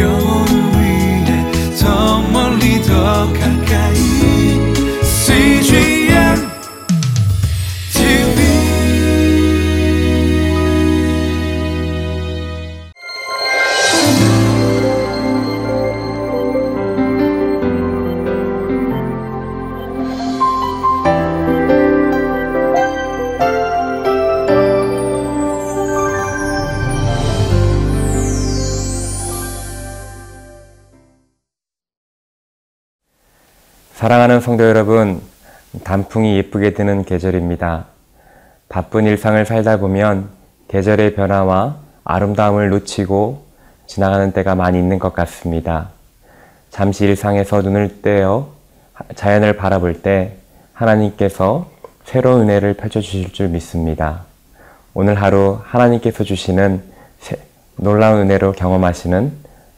영 사랑하는 성도 여러분, 단풍이 예쁘게 드는 계절입니다. 바쁜 일상을 살다 보면 계절의 변화와 아름다움을 놓치고 지나가는 때가 많이 있는 것 같습니다. 잠시 일상에서 눈을 떼어 자연을 바라볼 때 하나님께서 새로운 은혜를 펼쳐주실 줄 믿습니다. 오늘 하루 하나님께서 주시는 새- 놀라운 은혜로 경험하시는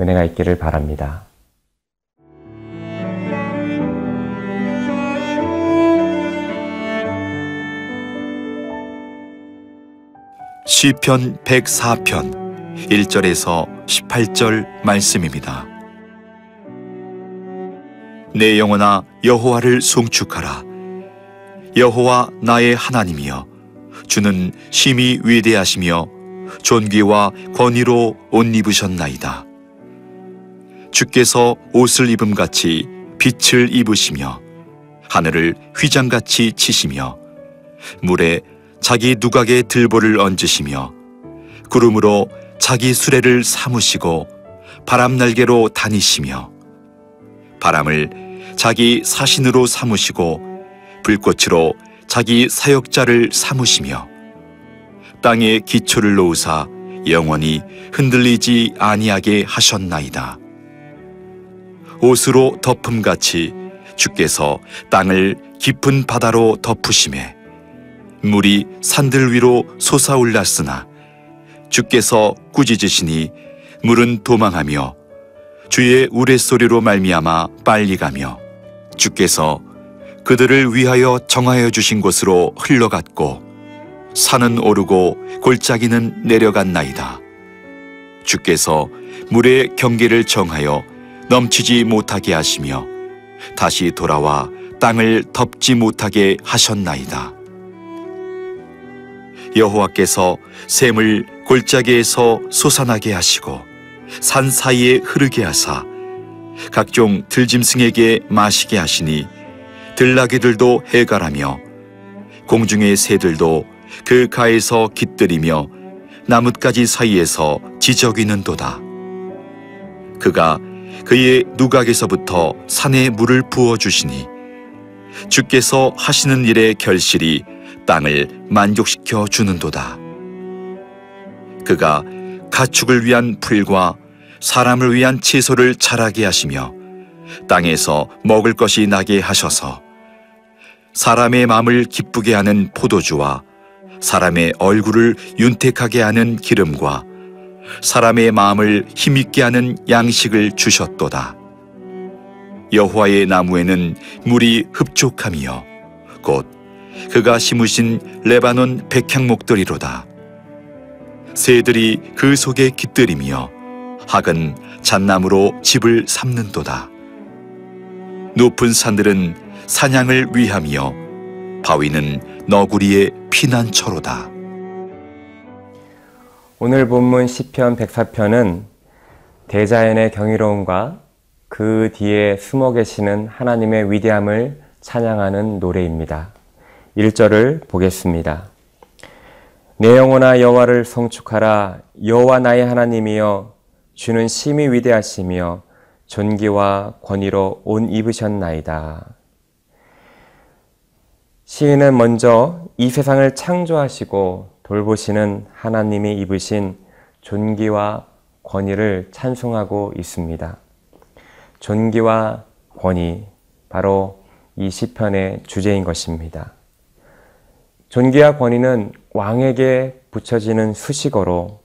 은혜가 있기를 바랍니다. 시편 104편 1절에서 18절 말씀입니다. 내 영혼아 여호와를 송축하라 여호와 나의 하나님이여 주는 심히 위대하시며 존귀와 권위로 옷 입으셨나이다. 주께서 옷을 입음 같이 빛을 입으시며 하늘을 휘장같이 치시며 물에 자기 누각의 들보를 얹으시며 구름으로 자기 수레를 삼으시고 바람 날개로 다니시며 바람을 자기 사신으로 삼으시고 불꽃으로 자기 사역자를 삼으시며 땅에 기초를 놓으사 영원히 흔들리지 아니하게 하셨나이다. 옷으로 덮음같이 주께서 땅을 깊은 바다로 덮으심에 물이 산들 위로 솟아올랐으나 주께서 꾸짖으시니 물은 도망하며 주의 우레소리로 말미암아 빨리 가며 주께서 그들을 위하여 정하여 주신 곳으로 흘러갔고 산은 오르고 골짜기는 내려갔나이다. 주께서 물의 경계를 정하여 넘치지 못하게 하시며 다시 돌아와 땅을 덮지 못하게 하셨나이다. 여호와께서 샘을 골짜기에서 솟아나게 하시고 산 사이에 흐르게 하사 각종 들짐승에게 마시게 하시니 들나귀들도 해갈하며 공중의 새들도 그 가에서 깃들이며 나뭇가지 사이에서 지저귀는도다. 그가 그의 누각에서부터 산에 물을 부어 주시니 주께서 하시는 일의 결실이 땅을 만족시켜 주는도다. 그가 가축을 위한 풀과 사람을 위한 채소를 자라게 하시며 땅에서 먹을 것이 나게 하셔서 사람의 마음을 기쁘게 하는 포도주와 사람의 얼굴을 윤택하게 하는 기름과 사람의 마음을 힘있게 하는 양식을 주셨도다. 여호와의 나무에는 물이 흡족함이요 곧 그가 심으신 레바논 백향목들이로다. 새들이 그 속에 깃들이며 학은 잣나무로 집을 삼는도다. 높은 산들은 사냥을 위함이요 바위는 너구리의 피난처로다. 오늘 본문 시편 104편은 대자연의 경이로움과 그 뒤에 숨어 계시는 하나님의 위대함을 찬양하는 노래입니다. 1절을 보겠습니다. 내 영혼아 여호와를 성축하라 여호와 나의 하나님이여 주는 심히 위대하시며 존귀와 권위로 옷 입으셨나이다. 시인은 먼저 이 세상을 창조하시고 돌보시는 하나님이 입으신 존귀와 권위를 찬송하고 있습니다. 존귀와 권위, 바로 이 시편의 주제인 것입니다. 존귀와 권위는 왕에게 붙여지는 수식어로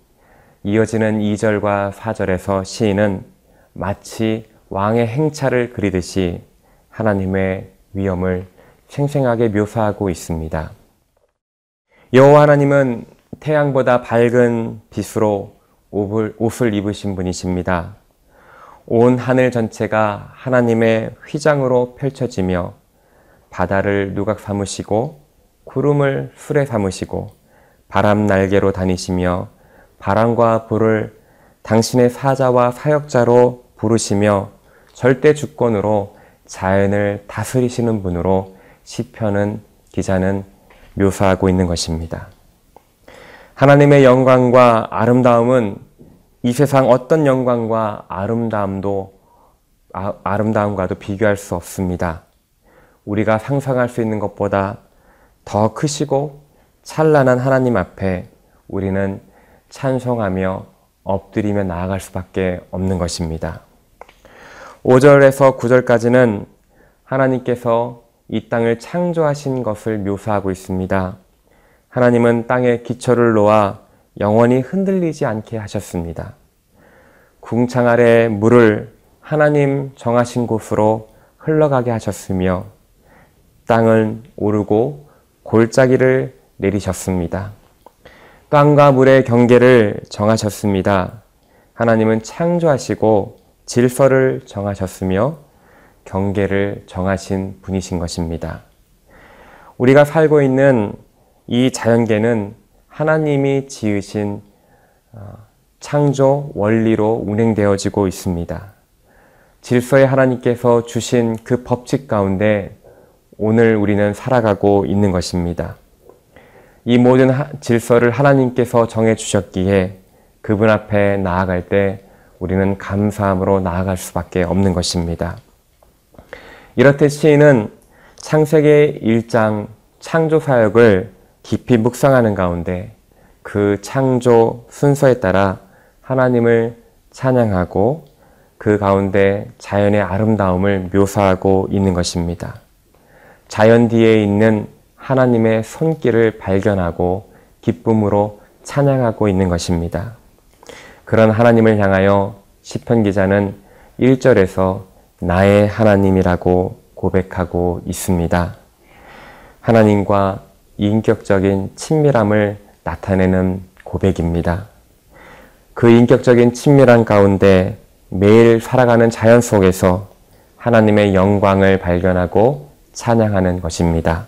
이어지는 2절과 4절에서 시인은 마치 왕의 행차를 그리듯이 하나님의 위엄을 생생하게 묘사하고 있습니다. 여호와 하나님은 태양보다 밝은 빛으로 옷을, 입으신 분이십니다. 온 하늘 전체가 하나님의 휘장으로 펼쳐지며 바다를 누각 삼으시고 구름을 수레 삼으시고 바람 날개로 다니시며 바람과 불을 당신의 사자와 사역자로 부르시며 절대 주권으로 자연을 다스리시는 분으로 시편은 기자는 묘사하고 있는 것입니다. 하나님의 영광과 아름다움은 이 세상 어떤 영광과 아름다움도 아, 아름다움과도 비교할 수 없습니다. 우리가 상상할 수 있는 것보다 더 크시고 찬란한 하나님 앞에 우리는 찬송하며 엎드리며 나아갈 수밖에 없는 것입니다. 5절에서 9절까지는 하나님께서 이 땅을 창조하신 것을 묘사하고 있습니다. 하나님은 땅에 기초를 놓아 영원히 흔들리지 않게 하셨습니다. 궁창 아래 물을 하나님 정하신 곳으로 흘러가게 하셨으며 땅은 오르고 골짜기를 내리셨습니다. 땅과 물의 경계를 정하셨습니다. 하나님은 창조하시고 질서를 정하셨으며 경계를 정하신 분이신 것입니다. 우리가 살고 있는 이 자연계는 하나님이 지으신 어, 창조 원리로 운행되어지고 있습니다. 질서의 하나님께서 주신 그 법칙 가운데 오늘 우리는 살아가고 있는 것입니다. 이 모든 질서를 하나님께서 정해 주셨기에 그분 앞에 나아갈 때 우리는 감사함으로 나아갈 수밖에 없는 것입니다. 이렇듯 시인은 창세기 1장 창조 사역을 깊이 묵상하는 가운데 그 창조 순서에 따라 하나님을 찬양하고 그 가운데 자연의 아름다움을 묘사하고 있는 것입니다. 자연 뒤에 있는 하나님의 손길을 발견하고 기쁨으로 찬양하고 있는 것입니다. 그런 하나님을 향하여 시편 기자는 1절에서 나의 하나님이라고 고백하고 있습니다. 하나님과 인격적인 친밀함을 나타내는 고백입니다. 그 인격적인 친밀한 가운데 매일 살아가는 자연 속에서 하나님의 영광을 발견하고 찬양하는 것입니다.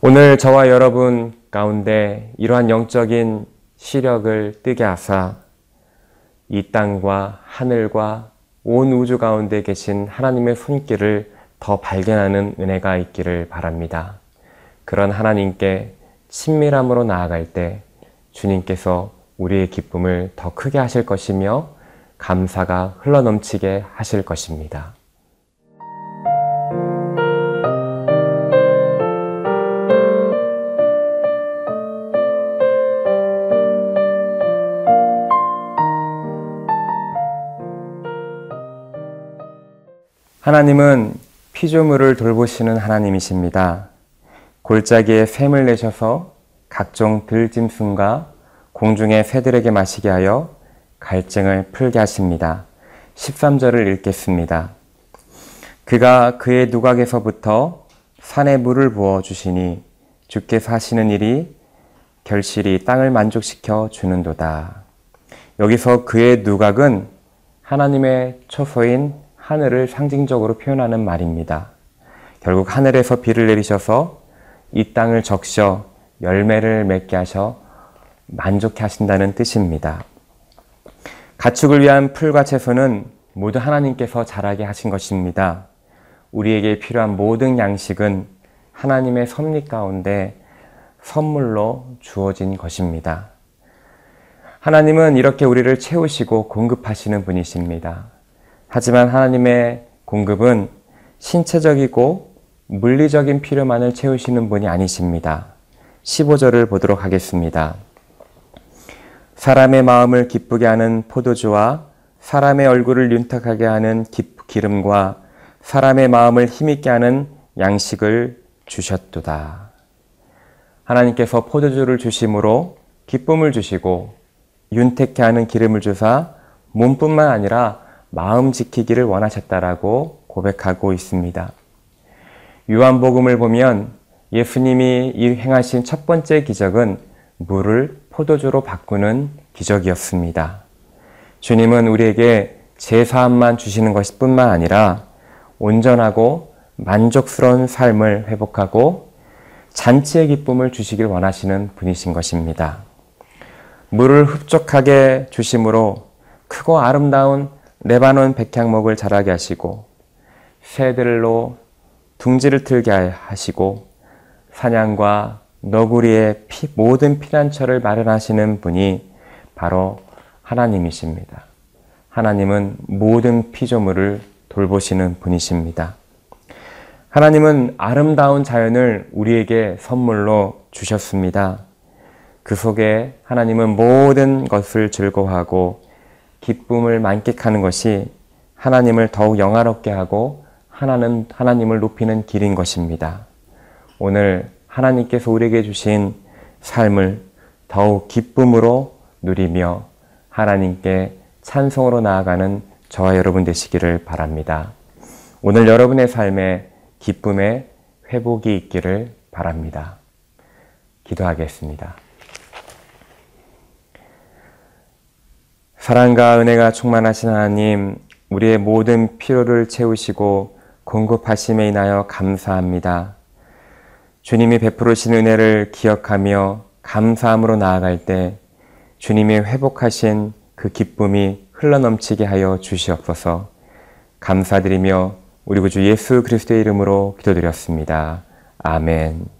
오늘 저와 여러분 가운데 이러한 영적인 시력을 뜨게 하사 이 땅과 하늘과 온 우주 가운데 계신 하나님의 손길을 더 발견하는 은혜가 있기를 바랍니다. 그런 하나님께 친밀함으로 나아갈 때 주님께서 우리의 기쁨을 더 크게 하실 것이며 감사가 흘러넘치게 하실 것입니다. 하나님은 피조물을 돌보시는 하나님이십니다. 골짜기에 샘을 내셔서 각종 들짐승과 공중의 새들에게 마시게 하여 갈증을 풀게 하십니다. 13절을 읽겠습니다. 그가 그의 누각에서부터 산에 물을 부어 주시니 주께서 하시는 일이 결실이 땅을 만족시켜 주는도다. 여기서 그의 누각은 하나님의 처소인 하늘을 상징적으로 표현하는 말입니다. 결국 하늘에서 비를 내리셔서 이 땅을 적셔 열매를 맺게 하셔 만족해 하신다는 뜻입니다. 가축을 위한 풀과 채소는 모두 하나님께서 자라게 하신 것입니다. 우리에게 필요한 모든 양식은 하나님의 섭리 가운데 선물로 주어진 것입니다. 하나님은 이렇게 우리를 채우시고 공급하시는 분이십니다. 하지만 하나님의 공급은 신체적이고 물리적인 필요만을 채우시는 분이 아니십니다. 15절을 보도록 하겠습니다. 사람의 마음을 기쁘게 하는 포도주와 사람의 얼굴을 윤탁하게 하는 기름과 사람의 마음을 힘있게 하는 양식을 주셨도다. 하나님께서 포도주를 주심으로 기쁨을 주시고 윤택케 하는 기름을 주사 몸뿐만 아니라 마음 지키기를 원하셨다라고 고백하고 있습니다. 요한복음을 보면 예수님이 행하신 첫 번째 기적은 물을 포도주로 바꾸는 기적이었습니다. 주님은 우리에게 제사함만 주시는 것일 뿐만 아니라 온전하고 만족스러운 삶을 회복하고 잔치의 기쁨을 주시길 원하시는 분이신 것입니다. 물을 흡족하게 주심으로 크고 아름다운 레바논 백향목을 자라게 하시고 새들로 둥지를 틀게 하시고 사냥과 너구리의 피, 모든 피난처를 마련하시는 분이 바로 하나님이십니다. 하나님은 모든 피조물을 돌보시는 분이십니다. 하나님은 아름다운 자연을 우리에게 선물로 주셨습니다. 그 속에 하나님은 모든 것을 즐거워하고 기쁨을 만끽하는 것이 하나님을 더욱 영화롭게 하고 하나는 하나님을 높이는 길인 것입니다. 오늘 하나님께서 우리에게 주신 삶을 더욱 기쁨으로 누리며 하나님께 찬송으로 나아가는 저와 여러분 되시기를 바랍니다. 오늘 여러분의 삶에 기쁨의 회복이 있기를 바랍니다. 기도하겠습니다. 사랑과 은혜가 충만하신 하나님, 우리의 모든 필요를 채우시고 공급하심에 인하여 감사합니다. 주님이 베푸르신 은혜를 기억하며 감사함으로 나아갈 때 주님이 회복하신 그 기쁨이 흘러넘치게 하여 주시옵소서 감사드리며 우리 구주 예수 그리스도의 이름으로 기도드렸습니다. 아멘.